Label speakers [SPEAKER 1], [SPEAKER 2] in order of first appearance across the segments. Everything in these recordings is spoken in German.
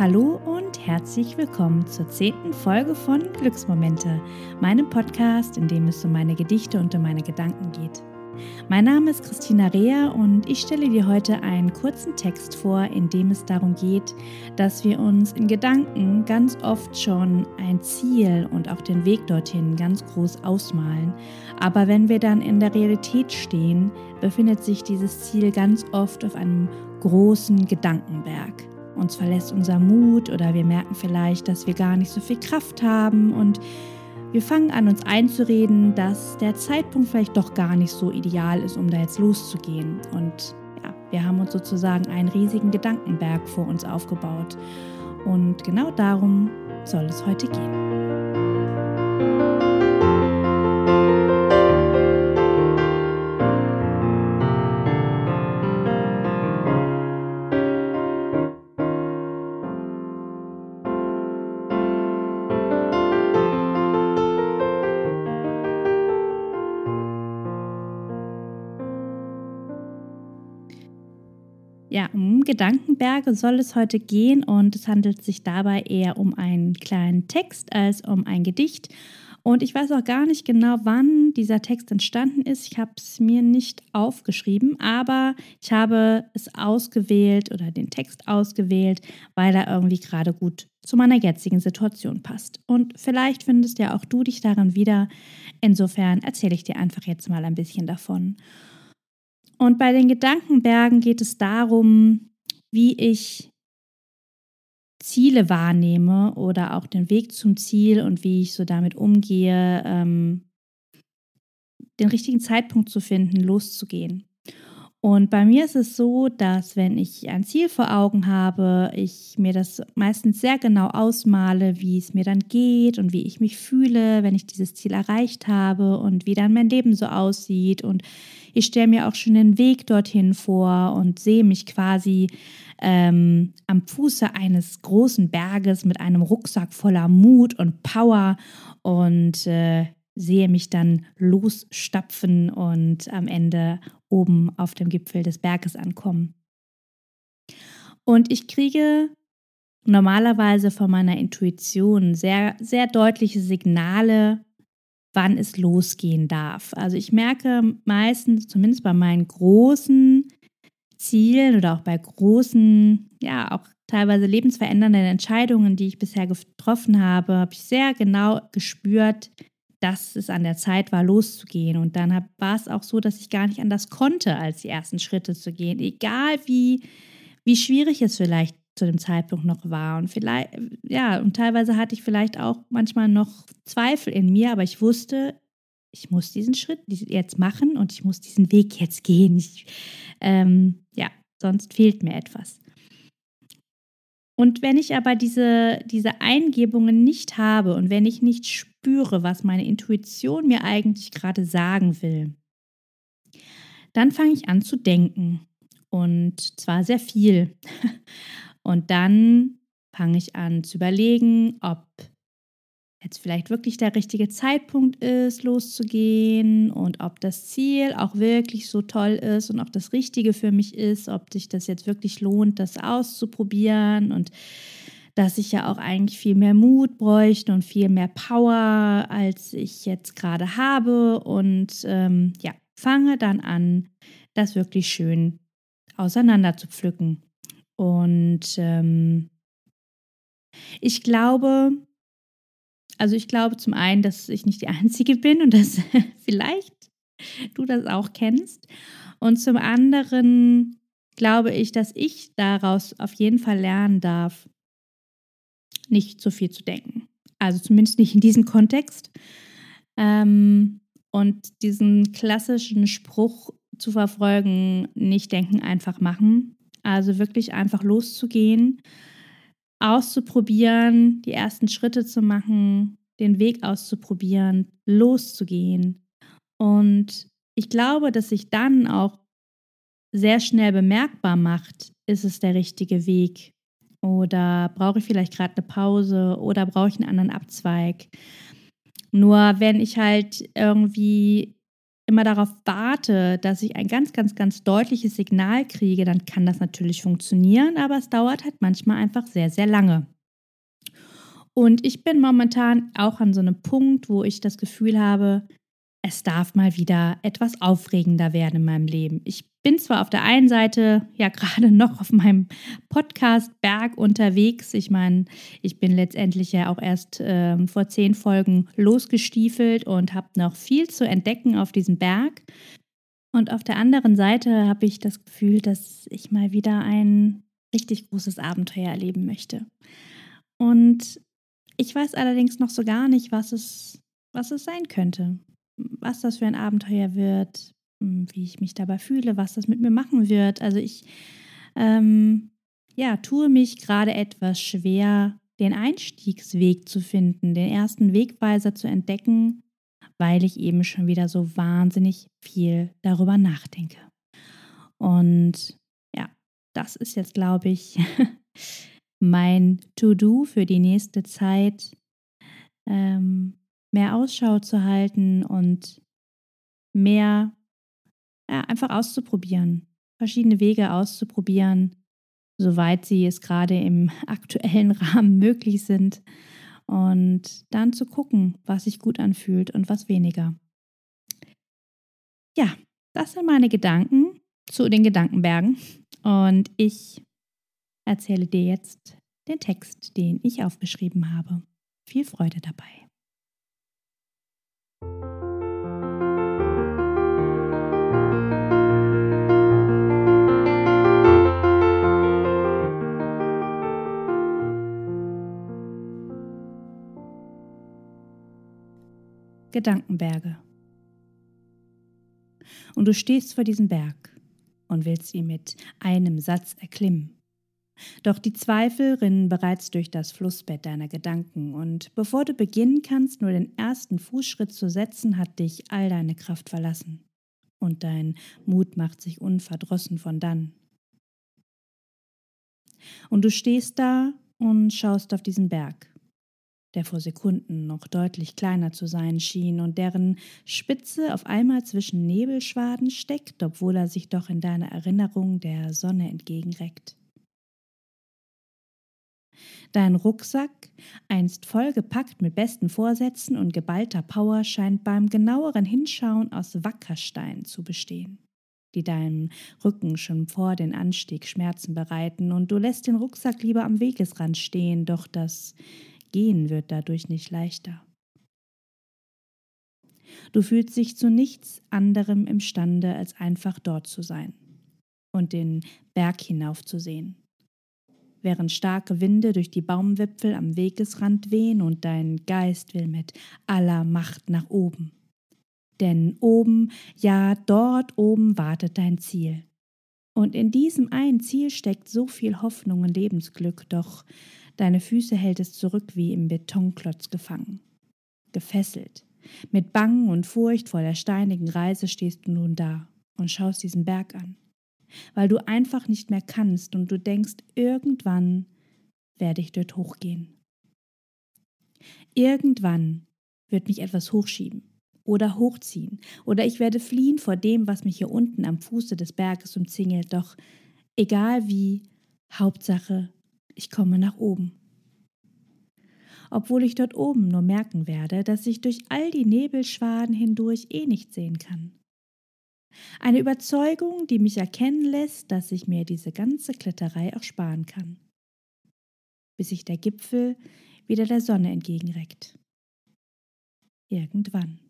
[SPEAKER 1] Hallo und herzlich willkommen zur zehnten Folge von Glücksmomente, meinem Podcast, in dem es um meine Gedichte und um meine Gedanken geht. Mein Name ist Christina Rea und ich stelle dir heute einen kurzen Text vor, in dem es darum geht, dass wir uns in Gedanken ganz oft schon ein Ziel und auch den Weg dorthin ganz groß ausmalen. Aber wenn wir dann in der Realität stehen, befindet sich dieses Ziel ganz oft auf einem großen Gedankenberg uns verlässt unser Mut oder wir merken vielleicht, dass wir gar nicht so viel Kraft haben und wir fangen an, uns einzureden, dass der Zeitpunkt vielleicht doch gar nicht so ideal ist, um da jetzt loszugehen. Und ja, wir haben uns sozusagen einen riesigen Gedankenberg vor uns aufgebaut. Und genau darum soll es heute gehen. Ja, um Gedankenberge soll es heute gehen und es handelt sich dabei eher um einen kleinen Text als um ein Gedicht. Und ich weiß auch gar nicht genau, wann dieser Text entstanden ist. Ich habe es mir nicht aufgeschrieben, aber ich habe es ausgewählt oder den Text ausgewählt, weil er irgendwie gerade gut zu meiner jetzigen Situation passt. Und vielleicht findest ja auch du dich darin wieder. Insofern erzähle ich dir einfach jetzt mal ein bisschen davon. Und bei den Gedankenbergen geht es darum, wie ich Ziele wahrnehme oder auch den Weg zum Ziel und wie ich so damit umgehe, ähm, den richtigen Zeitpunkt zu finden, loszugehen. Und bei mir ist es so, dass wenn ich ein Ziel vor Augen habe, ich mir das meistens sehr genau ausmale, wie es mir dann geht und wie ich mich fühle, wenn ich dieses Ziel erreicht habe und wie dann mein Leben so aussieht. Und ich stelle mir auch schon den Weg dorthin vor und sehe mich quasi ähm, am Fuße eines großen Berges mit einem Rucksack voller Mut und Power und äh, sehe mich dann losstapfen und am Ende oben auf dem Gipfel des Berges ankommen. Und ich kriege normalerweise von meiner Intuition sehr, sehr deutliche Signale, wann es losgehen darf. Also ich merke meistens, zumindest bei meinen großen Zielen oder auch bei großen, ja, auch teilweise lebensverändernden Entscheidungen, die ich bisher getroffen habe, habe ich sehr genau gespürt, dass es an der Zeit war, loszugehen. Und dann war es auch so, dass ich gar nicht anders konnte, als die ersten Schritte zu gehen, egal wie, wie schwierig es vielleicht zu dem Zeitpunkt noch war. Und vielleicht, ja, und teilweise hatte ich vielleicht auch manchmal noch Zweifel in mir, aber ich wusste, ich muss diesen Schritt jetzt machen und ich muss diesen Weg jetzt gehen. Ich, ähm, ja, sonst fehlt mir etwas. Und wenn ich aber diese, diese Eingebungen nicht habe und wenn ich nicht spüre, was meine Intuition mir eigentlich gerade sagen will, dann fange ich an zu denken. Und zwar sehr viel. Und dann fange ich an zu überlegen, ob jetzt vielleicht wirklich der richtige Zeitpunkt ist, loszugehen und ob das Ziel auch wirklich so toll ist und auch das Richtige für mich ist, ob sich das jetzt wirklich lohnt, das auszuprobieren und dass ich ja auch eigentlich viel mehr Mut bräuchte und viel mehr Power, als ich jetzt gerade habe und ähm, ja, fange dann an, das wirklich schön auseinander zu pflücken. Und ähm, ich glaube, also ich glaube zum einen, dass ich nicht die Einzige bin und dass vielleicht du das auch kennst. Und zum anderen glaube ich, dass ich daraus auf jeden Fall lernen darf, nicht zu viel zu denken. Also zumindest nicht in diesem Kontext. Ähm, und diesen klassischen Spruch zu verfolgen, nicht denken, einfach machen. Also wirklich einfach loszugehen auszuprobieren, die ersten Schritte zu machen, den Weg auszuprobieren, loszugehen. Und ich glaube, dass sich dann auch sehr schnell bemerkbar macht, ist es der richtige Weg oder brauche ich vielleicht gerade eine Pause oder brauche ich einen anderen Abzweig. Nur wenn ich halt irgendwie immer darauf warte, dass ich ein ganz, ganz, ganz deutliches Signal kriege, dann kann das natürlich funktionieren, aber es dauert halt manchmal einfach sehr, sehr lange. Und ich bin momentan auch an so einem Punkt, wo ich das Gefühl habe, es darf mal wieder etwas aufregender werden in meinem Leben. Ich bin zwar auf der einen Seite ja gerade noch auf meinem Podcast Berg unterwegs. Ich meine, ich bin letztendlich ja auch erst äh, vor zehn Folgen losgestiefelt und habe noch viel zu entdecken auf diesem Berg. Und auf der anderen Seite habe ich das Gefühl, dass ich mal wieder ein richtig großes Abenteuer erleben möchte. Und ich weiß allerdings noch so gar nicht, was es, was es sein könnte was das für ein Abenteuer wird, hm, wie ich mich dabei fühle, was das mit mir machen wird. Also ich ähm, ja, tue mich gerade etwas schwer, den Einstiegsweg zu finden, den ersten Wegweiser zu entdecken, weil ich eben schon wieder so wahnsinnig viel darüber nachdenke. Und ja, das ist jetzt, glaube ich, mein To-Do für die nächste Zeit. Ähm, mehr Ausschau zu halten und mehr ja, einfach auszuprobieren, verschiedene Wege auszuprobieren, soweit sie es gerade im aktuellen Rahmen möglich sind und dann zu gucken, was sich gut anfühlt und was weniger. Ja, das sind meine Gedanken zu den Gedankenbergen und ich erzähle dir jetzt den Text, den ich aufgeschrieben habe. Viel Freude dabei. Gedankenberge. Und du stehst vor diesem Berg und willst ihn mit einem Satz erklimmen. Doch die Zweifel rinnen bereits durch das Flussbett deiner Gedanken, und bevor du beginnen kannst, nur den ersten Fußschritt zu setzen, hat dich all deine Kraft verlassen, und dein Mut macht sich unverdrossen von dann. Und du stehst da und schaust auf diesen Berg der vor Sekunden noch deutlich kleiner zu sein schien und deren Spitze auf einmal zwischen Nebelschwaden steckt, obwohl er sich doch in deiner Erinnerung der Sonne entgegenreckt. Dein Rucksack, einst vollgepackt mit besten Vorsätzen und geballter Power, scheint beim genaueren Hinschauen aus Wackerstein zu bestehen, die deinem Rücken schon vor den Anstieg Schmerzen bereiten, und du lässt den Rucksack lieber am Wegesrand stehen, doch das Gehen wird dadurch nicht leichter. Du fühlst dich zu nichts anderem imstande, als einfach dort zu sein und den Berg hinaufzusehen. Während starke Winde durch die Baumwipfel am Wegesrand wehen und dein Geist will mit aller Macht nach oben. Denn oben, ja, dort oben wartet dein Ziel. Und in diesem einen Ziel steckt so viel Hoffnung und Lebensglück, doch Deine Füße hält es zurück wie im Betonklotz gefangen. Gefesselt. Mit Bangen und Furcht vor der steinigen Reise stehst du nun da und schaust diesen Berg an. Weil du einfach nicht mehr kannst und du denkst, irgendwann werde ich dort hochgehen. Irgendwann wird mich etwas hochschieben oder hochziehen oder ich werde fliehen vor dem, was mich hier unten am Fuße des Berges umzingelt. Doch egal wie, Hauptsache, ich komme nach oben. Obwohl ich dort oben nur merken werde, dass ich durch all die Nebelschwaden hindurch eh nicht sehen kann. Eine Überzeugung, die mich erkennen lässt, dass ich mir diese ganze Kletterei auch sparen kann. Bis sich der Gipfel wieder der Sonne entgegenreckt. Irgendwann.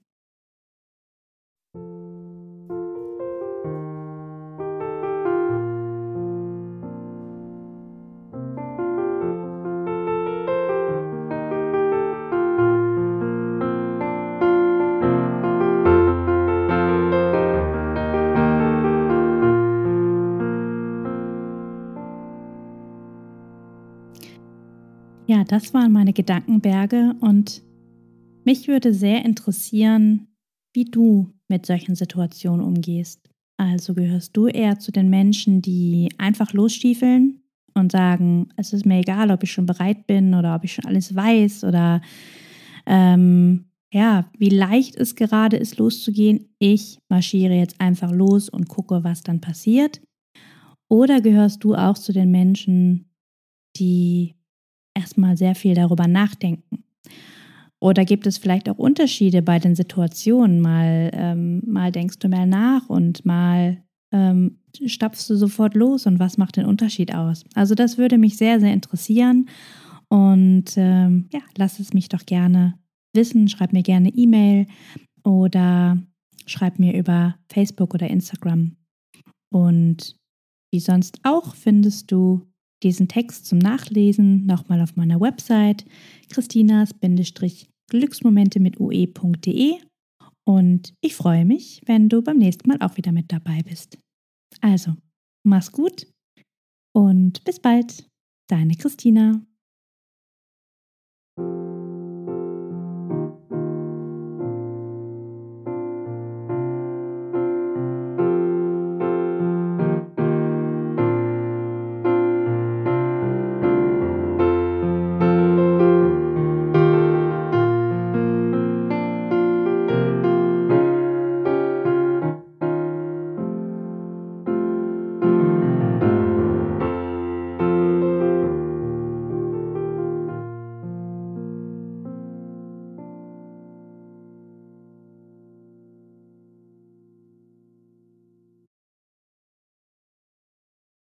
[SPEAKER 1] Das waren meine Gedankenberge und mich würde sehr interessieren, wie du mit solchen Situationen umgehst. Also gehörst du eher zu den Menschen, die einfach losstiefeln und sagen, es ist mir egal, ob ich schon bereit bin oder ob ich schon alles weiß oder ähm, ja, wie leicht es gerade ist, loszugehen. Ich marschiere jetzt einfach los und gucke, was dann passiert. Oder gehörst du auch zu den Menschen, die erstmal sehr viel darüber nachdenken? Oder gibt es vielleicht auch Unterschiede bei den Situationen? Mal, ähm, mal denkst du mehr nach und mal ähm, stapfst du sofort los und was macht den Unterschied aus? Also das würde mich sehr, sehr interessieren und ähm, ja, lass es mich doch gerne wissen. Schreib mir gerne E-Mail oder schreib mir über Facebook oder Instagram. Und wie sonst auch findest du diesen Text zum Nachlesen nochmal auf meiner Website christinas-glücksmomente mit ue.de und ich freue mich, wenn du beim nächsten Mal auch wieder mit dabei bist. Also, mach's gut und bis bald, deine Christina.